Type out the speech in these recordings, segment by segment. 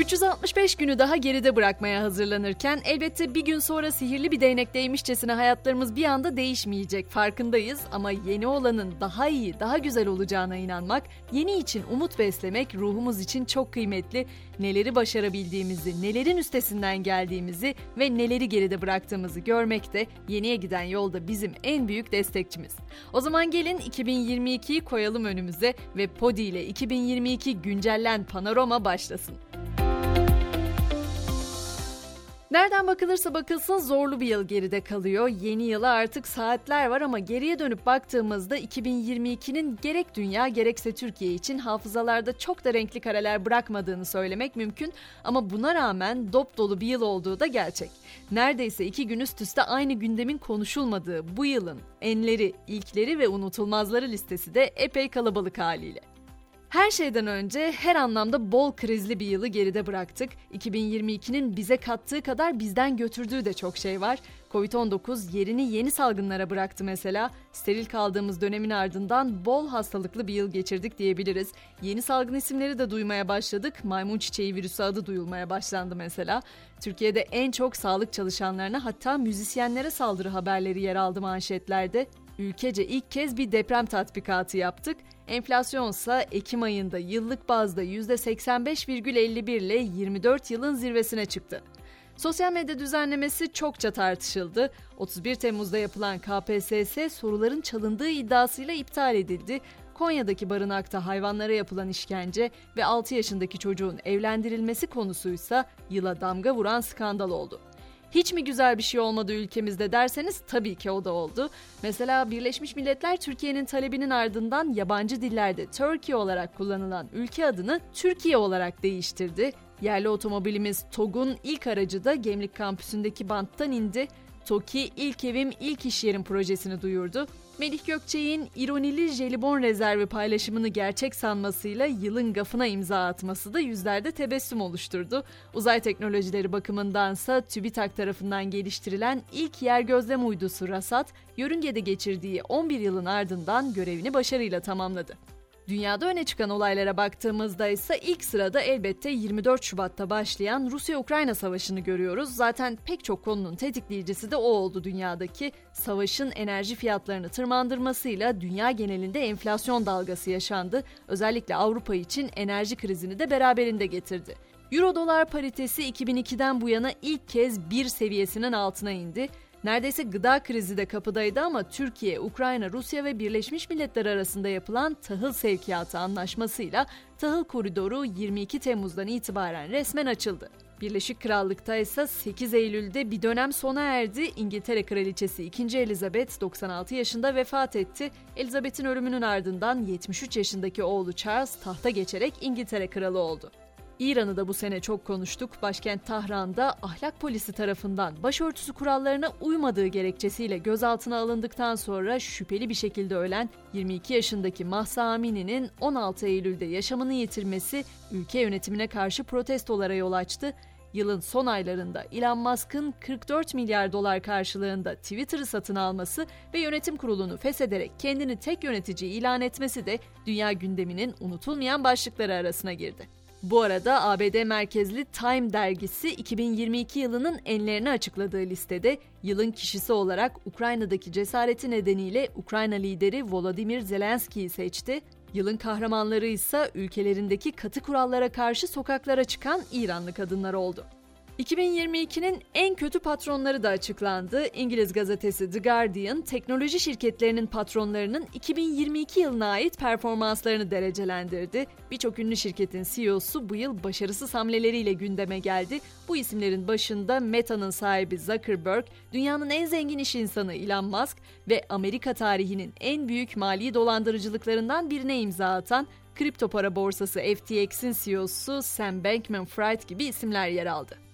365 günü daha geride bırakmaya hazırlanırken elbette bir gün sonra sihirli bir değnekteymişçesine hayatlarımız bir anda değişmeyecek farkındayız ama yeni olanın daha iyi, daha güzel olacağına inanmak, yeni için umut beslemek ruhumuz için çok kıymetli. Neleri başarabildiğimizi, nelerin üstesinden geldiğimizi ve neleri geride bıraktığımızı görmek de yeniye giden yolda bizim en büyük destekçimiz. O zaman gelin 2022'yi koyalım önümüze ve Podi ile 2022 güncellen panorama başlasın. Nereden bakılırsa bakılsın zorlu bir yıl geride kalıyor. Yeni yıla artık saatler var ama geriye dönüp baktığımızda 2022'nin gerek dünya gerekse Türkiye için hafızalarda çok da renkli kareler bırakmadığını söylemek mümkün. Ama buna rağmen dop dolu bir yıl olduğu da gerçek. Neredeyse iki gün üst üste aynı gündemin konuşulmadığı bu yılın enleri, ilkleri ve unutulmazları listesi de epey kalabalık haliyle. Her şeyden önce her anlamda bol krizli bir yılı geride bıraktık. 2022'nin bize kattığı kadar bizden götürdüğü de çok şey var. Covid-19 yerini yeni salgınlara bıraktı mesela. Steril kaldığımız dönemin ardından bol hastalıklı bir yıl geçirdik diyebiliriz. Yeni salgın isimleri de duymaya başladık. Maymun çiçeği virüsü adı duyulmaya başlandı mesela. Türkiye'de en çok sağlık çalışanlarına hatta müzisyenlere saldırı haberleri yer aldı manşetlerde. Ülkece ilk kez bir deprem tatbikatı yaptık. Enflasyon ise Ekim ayında yıllık bazda %85,51 ile 24 yılın zirvesine çıktı. Sosyal medya düzenlemesi çokça tartışıldı. 31 Temmuz'da yapılan KPSS soruların çalındığı iddiasıyla iptal edildi. Konya'daki barınakta hayvanlara yapılan işkence ve 6 yaşındaki çocuğun evlendirilmesi konusuysa yıla damga vuran skandal oldu. Hiç mi güzel bir şey olmadı ülkemizde derseniz tabii ki o da oldu. Mesela Birleşmiş Milletler Türkiye'nin talebinin ardından yabancı dillerde Turkey olarak kullanılan ülke adını Türkiye olarak değiştirdi. Yerli otomobilimiz TOG'un ilk aracı da Gemlik kampüsündeki banttan indi. TOKİ ilk evim ilk iş yerim projesini duyurdu. Melih Gökçe'nin ironili jelibon rezervi paylaşımını gerçek sanmasıyla yılın gafına imza atması da yüzlerde tebessüm oluşturdu. Uzay teknolojileri bakımındansa TÜBİTAK tarafından geliştirilen ilk yer gözlem uydusu RASAT, yörüngede geçirdiği 11 yılın ardından görevini başarıyla tamamladı. Dünyada öne çıkan olaylara baktığımızda ise ilk sırada elbette 24 Şubat'ta başlayan Rusya-Ukrayna savaşını görüyoruz. Zaten pek çok konunun tetikleyicisi de o oldu dünyadaki. Savaşın enerji fiyatlarını tırmandırmasıyla dünya genelinde enflasyon dalgası yaşandı. Özellikle Avrupa için enerji krizini de beraberinde getirdi. Euro dolar paritesi 2002'den bu yana ilk kez bir seviyesinin altına indi. Neredeyse gıda krizi de kapıdaydı ama Türkiye, Ukrayna, Rusya ve Birleşmiş Milletler arasında yapılan tahıl sevkiyatı anlaşmasıyla tahıl koridoru 22 Temmuz'dan itibaren resmen açıldı. Birleşik Krallık'ta ise 8 Eylül'de bir dönem sona erdi. İngiltere Kraliçesi 2. Elizabeth 96 yaşında vefat etti. Elizabeth'in ölümünün ardından 73 yaşındaki oğlu Charles tahta geçerek İngiltere Kralı oldu. İran'ı da bu sene çok konuştuk. Başkent Tahran'da ahlak polisi tarafından başörtüsü kurallarına uymadığı gerekçesiyle gözaltına alındıktan sonra şüpheli bir şekilde ölen 22 yaşındaki Mahsa Amini'nin 16 Eylül'de yaşamını yitirmesi ülke yönetimine karşı protestolara yol açtı. Yılın son aylarında Elon Musk'ın 44 milyar dolar karşılığında Twitter'ı satın alması ve yönetim kurulunu feshederek kendini tek yönetici ilan etmesi de dünya gündeminin unutulmayan başlıkları arasına girdi. Bu arada ABD merkezli Time dergisi 2022 yılının enlerini açıkladığı listede yılın kişisi olarak Ukrayna'daki cesareti nedeniyle Ukrayna lideri Volodymyr Zelenski'yi seçti. Yılın kahramanları ise ülkelerindeki katı kurallara karşı sokaklara çıkan İranlı kadınlar oldu. 2022'nin en kötü patronları da açıklandı. İngiliz gazetesi The Guardian, teknoloji şirketlerinin patronlarının 2022 yılına ait performanslarını derecelendirdi. Birçok ünlü şirketin CEO'su bu yıl başarısız hamleleriyle gündeme geldi. Bu isimlerin başında Meta'nın sahibi Zuckerberg, dünyanın en zengin iş insanı Elon Musk ve Amerika tarihinin en büyük mali dolandırıcılıklarından birine imza atan kripto para borsası FTX'in CEO'su Sam Bankman-Fried gibi isimler yer aldı.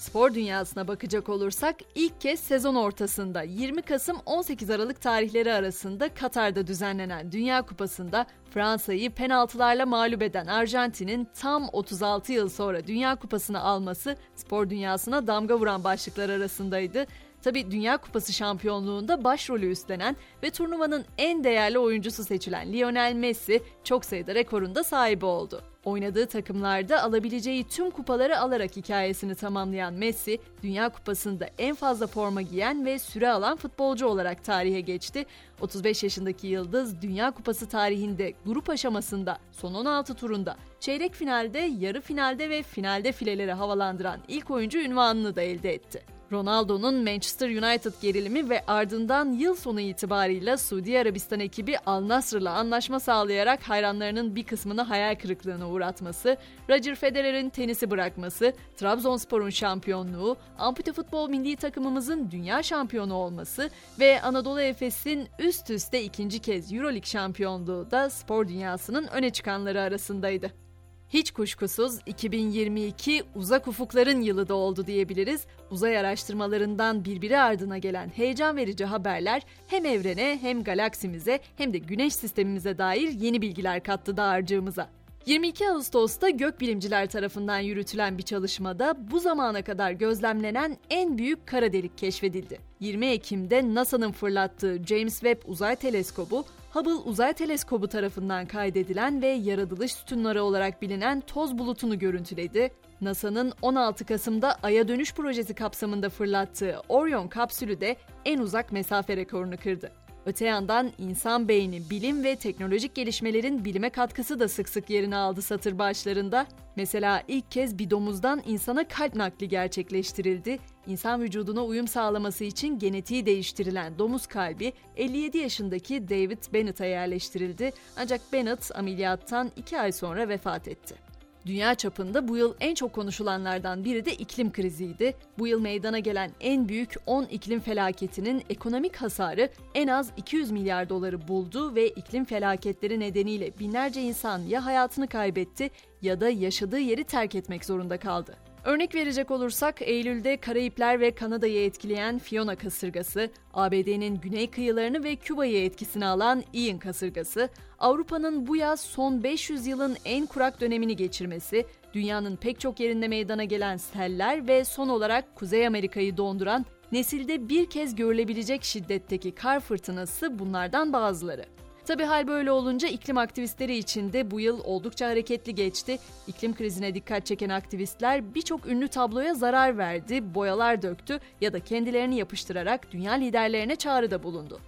Spor dünyasına bakacak olursak ilk kez sezon ortasında 20 Kasım 18 Aralık tarihleri arasında Katar'da düzenlenen Dünya Kupası'nda Fransa'yı penaltılarla mağlup eden Arjantin'in tam 36 yıl sonra Dünya Kupası'nı alması spor dünyasına damga vuran başlıklar arasındaydı. Tabi Dünya Kupası şampiyonluğunda başrolü üstlenen ve turnuvanın en değerli oyuncusu seçilen Lionel Messi çok sayıda rekorunda sahibi oldu. Oynadığı takımlarda alabileceği tüm kupaları alarak hikayesini tamamlayan Messi, Dünya Kupası'nda en fazla forma giyen ve süre alan futbolcu olarak tarihe geçti. 35 yaşındaki yıldız Dünya Kupası tarihinde grup aşamasında son 16 turunda çeyrek finalde, yarı finalde ve finalde fileleri havalandıran ilk oyuncu ünvanını da elde etti. Ronaldo'nun Manchester United gerilimi ve ardından yıl sonu itibarıyla Suudi Arabistan ekibi Al Nassr'la anlaşma sağlayarak hayranlarının bir kısmını hayal kırıklığına uğratması, Roger Federer'in tenisi bırakması, Trabzonspor'un şampiyonluğu, ampute futbol milli takımımızın dünya şampiyonu olması ve Anadolu Efes'in üst üste ikinci kez Euroleague şampiyonluğu da spor dünyasının öne çıkanları arasındaydı. Hiç kuşkusuz 2022 uzak ufukların yılı da oldu diyebiliriz. Uzay araştırmalarından birbiri ardına gelen heyecan verici haberler hem evrene hem galaksimize hem de güneş sistemimize dair yeni bilgiler kattı dağarcığımıza. 22 Ağustos'ta gökbilimciler tarafından yürütülen bir çalışmada bu zamana kadar gözlemlenen en büyük kara delik keşfedildi. 20 Ekim'de NASA'nın fırlattığı James Webb Uzay Teleskobu Hubble Uzay Teleskobu tarafından kaydedilen ve yaratılış sütunları olarak bilinen toz bulutunu görüntüledi. NASA'nın 16 Kasım'da Ay'a dönüş projesi kapsamında fırlattığı Orion kapsülü de en uzak mesafe rekorunu kırdı. Öte yandan insan beyni, bilim ve teknolojik gelişmelerin bilime katkısı da sık sık yerini aldı satır başlarında. Mesela ilk kez bir domuzdan insana kalp nakli gerçekleştirildi. İnsan vücuduna uyum sağlaması için genetiği değiştirilen domuz kalbi 57 yaşındaki David Bennett'a yerleştirildi. Ancak Bennett ameliyattan 2 ay sonra vefat etti. Dünya çapında bu yıl en çok konuşulanlardan biri de iklim kriziydi. Bu yıl meydana gelen en büyük 10 iklim felaketinin ekonomik hasarı en az 200 milyar doları buldu ve iklim felaketleri nedeniyle binlerce insan ya hayatını kaybetti ya da yaşadığı yeri terk etmek zorunda kaldı. Örnek verecek olursak Eylül'de Karayipler ve Kanada'yı etkileyen Fiona kasırgası, ABD'nin güney kıyılarını ve Küba'yı etkisine alan Ian kasırgası, Avrupa'nın bu yaz son 500 yılın en kurak dönemini geçirmesi, dünyanın pek çok yerinde meydana gelen seller ve son olarak Kuzey Amerika'yı donduran nesilde bir kez görülebilecek şiddetteki kar fırtınası bunlardan bazıları. Tabi hal böyle olunca iklim aktivistleri için de bu yıl oldukça hareketli geçti. İklim krizine dikkat çeken aktivistler birçok ünlü tabloya zarar verdi, boyalar döktü ya da kendilerini yapıştırarak dünya liderlerine çağrıda bulundu.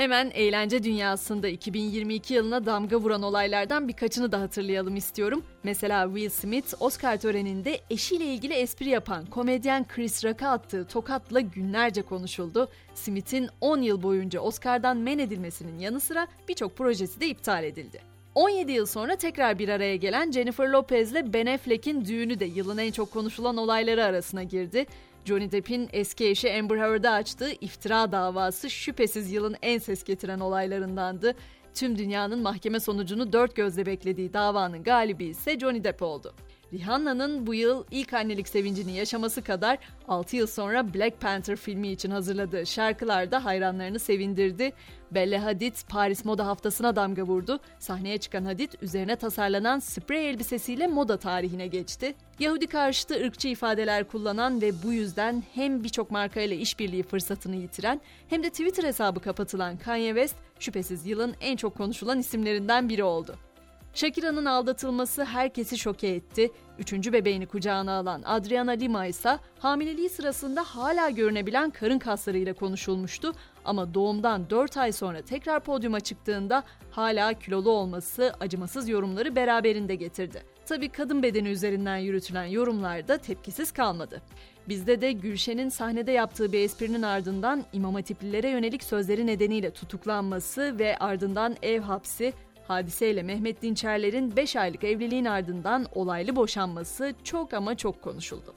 Hemen eğlence dünyasında 2022 yılına damga vuran olaylardan birkaçını da hatırlayalım istiyorum. Mesela Will Smith Oscar töreninde eşiyle ilgili espri yapan komedyen Chris Rock'a attığı tokatla günlerce konuşuldu. Smith'in 10 yıl boyunca Oscar'dan men edilmesinin yanı sıra birçok projesi de iptal edildi. 17 yıl sonra tekrar bir araya gelen Jennifer Lopez ile Ben Affleck'in düğünü de yılın en çok konuşulan olayları arasına girdi. Johnny Depp'in eski eşi Amber Heard'a açtığı iftira davası şüphesiz yılın en ses getiren olaylarındandı. Tüm dünyanın mahkeme sonucunu dört gözle beklediği davanın galibi ise Johnny Depp oldu. Rihanna'nın bu yıl ilk annelik sevincini yaşaması kadar 6 yıl sonra Black Panther filmi için hazırladığı şarkılar da hayranlarını sevindirdi. Bella Hadid Paris Moda Haftası'na damga vurdu. Sahneye çıkan Hadid üzerine tasarlanan sprey elbisesiyle moda tarihine geçti. Yahudi karşıtı ırkçı ifadeler kullanan ve bu yüzden hem birçok markayla işbirliği fırsatını yitiren hem de Twitter hesabı kapatılan Kanye West şüphesiz yılın en çok konuşulan isimlerinden biri oldu. Shakira'nın aldatılması herkesi şoke etti. Üçüncü bebeğini kucağına alan Adriana Lima ise hamileliği sırasında hala görünebilen karın kaslarıyla konuşulmuştu. Ama doğumdan 4 ay sonra tekrar podyuma çıktığında hala kilolu olması acımasız yorumları beraberinde getirdi. Tabi kadın bedeni üzerinden yürütülen yorumlar da tepkisiz kalmadı. Bizde de Gülşen'in sahnede yaptığı bir esprinin ardından İmam Hatiplilere yönelik sözleri nedeniyle tutuklanması ve ardından ev hapsi, Hadiseyle Mehmet Dinçerler'in 5 aylık evliliğin ardından olaylı boşanması çok ama çok konuşuldu.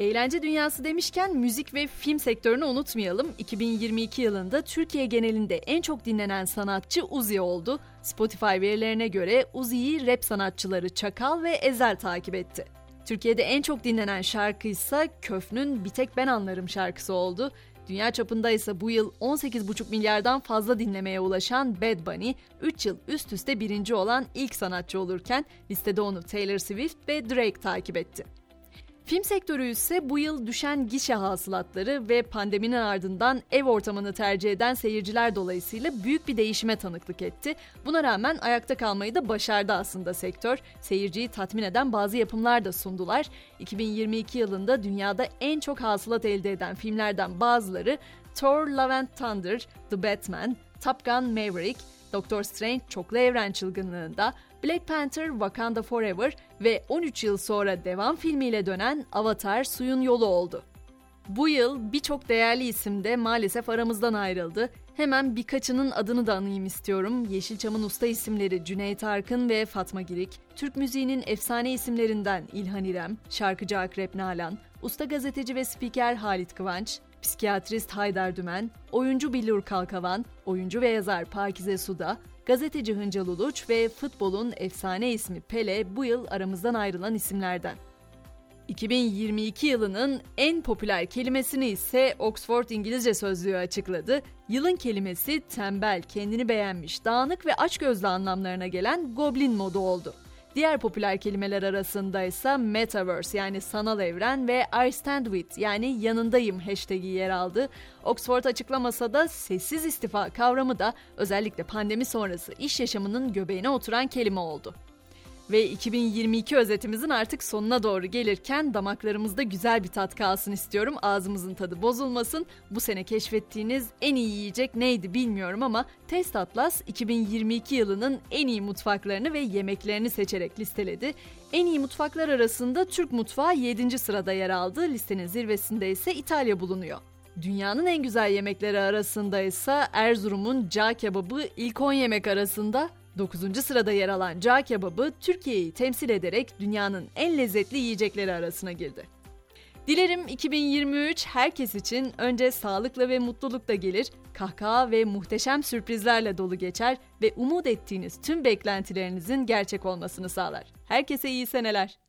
Eğlence dünyası demişken müzik ve film sektörünü unutmayalım. 2022 yılında Türkiye genelinde en çok dinlenen sanatçı Uzi oldu. Spotify verilerine göre Uzi'yi rap sanatçıları Çakal ve Ezel takip etti. Türkiye'de en çok dinlenen şarkı ise Köfn'ün Bir Tek Ben Anlarım şarkısı oldu. Dünya çapında ise bu yıl 18,5 milyardan fazla dinlemeye ulaşan Bad Bunny, 3 yıl üst üste birinci olan ilk sanatçı olurken listede onu Taylor Swift ve Drake takip etti. Film sektörü ise bu yıl düşen gişe hasılatları ve pandeminin ardından ev ortamını tercih eden seyirciler dolayısıyla büyük bir değişime tanıklık etti. Buna rağmen ayakta kalmayı da başardı aslında sektör. Seyirciyi tatmin eden bazı yapımlar da sundular. 2022 yılında dünyada en çok hasılat elde eden filmlerden bazıları Thor Love and Thunder, The Batman, Top Gun Maverick, Doctor Strange Çoklu Evren Çılgınlığında, Black Panther Wakanda Forever ve 13 yıl sonra devam filmiyle dönen Avatar Suyun Yolu oldu. Bu yıl birçok değerli isim de maalesef aramızdan ayrıldı. Hemen birkaçının adını da anayım istiyorum. Yeşilçam'ın usta isimleri Cüneyt Arkın ve Fatma Girik, Türk müziğinin efsane isimlerinden İlhan İrem, şarkıcı Akrep Nalan, usta gazeteci ve spiker Halit Kıvanç, psikiyatrist Haydar Dümen, oyuncu Billur Kalkavan, oyuncu ve yazar Pakize Suda, gazeteci Hıncal Uluç ve futbolun efsane ismi Pele bu yıl aramızdan ayrılan isimlerden. 2022 yılının en popüler kelimesini ise Oxford İngilizce Sözlüğü açıkladı. Yılın kelimesi tembel, kendini beğenmiş, dağınık ve açgözlü anlamlarına gelen goblin modu oldu. Diğer popüler kelimeler arasında ise Metaverse yani sanal evren ve I stand with yani yanındayım hashtag'i yer aldı. Oxford açıklamasa da sessiz istifa kavramı da özellikle pandemi sonrası iş yaşamının göbeğine oturan kelime oldu. Ve 2022 özetimizin artık sonuna doğru gelirken damaklarımızda güzel bir tat kalsın istiyorum. Ağzımızın tadı bozulmasın. Bu sene keşfettiğiniz en iyi yiyecek neydi bilmiyorum ama Test Atlas 2022 yılının en iyi mutfaklarını ve yemeklerini seçerek listeledi. En iyi mutfaklar arasında Türk mutfağı 7. sırada yer aldı. Listenin zirvesinde ise İtalya bulunuyor. Dünyanın en güzel yemekleri arasında ise Erzurum'un cağ kebabı ilk 10 yemek arasında 9. sırada yer alan cağ kebabı Türkiye'yi temsil ederek dünyanın en lezzetli yiyecekleri arasına girdi. Dilerim 2023 herkes için önce sağlıkla ve mutlulukla gelir, kahkaha ve muhteşem sürprizlerle dolu geçer ve umut ettiğiniz tüm beklentilerinizin gerçek olmasını sağlar. Herkese iyi seneler.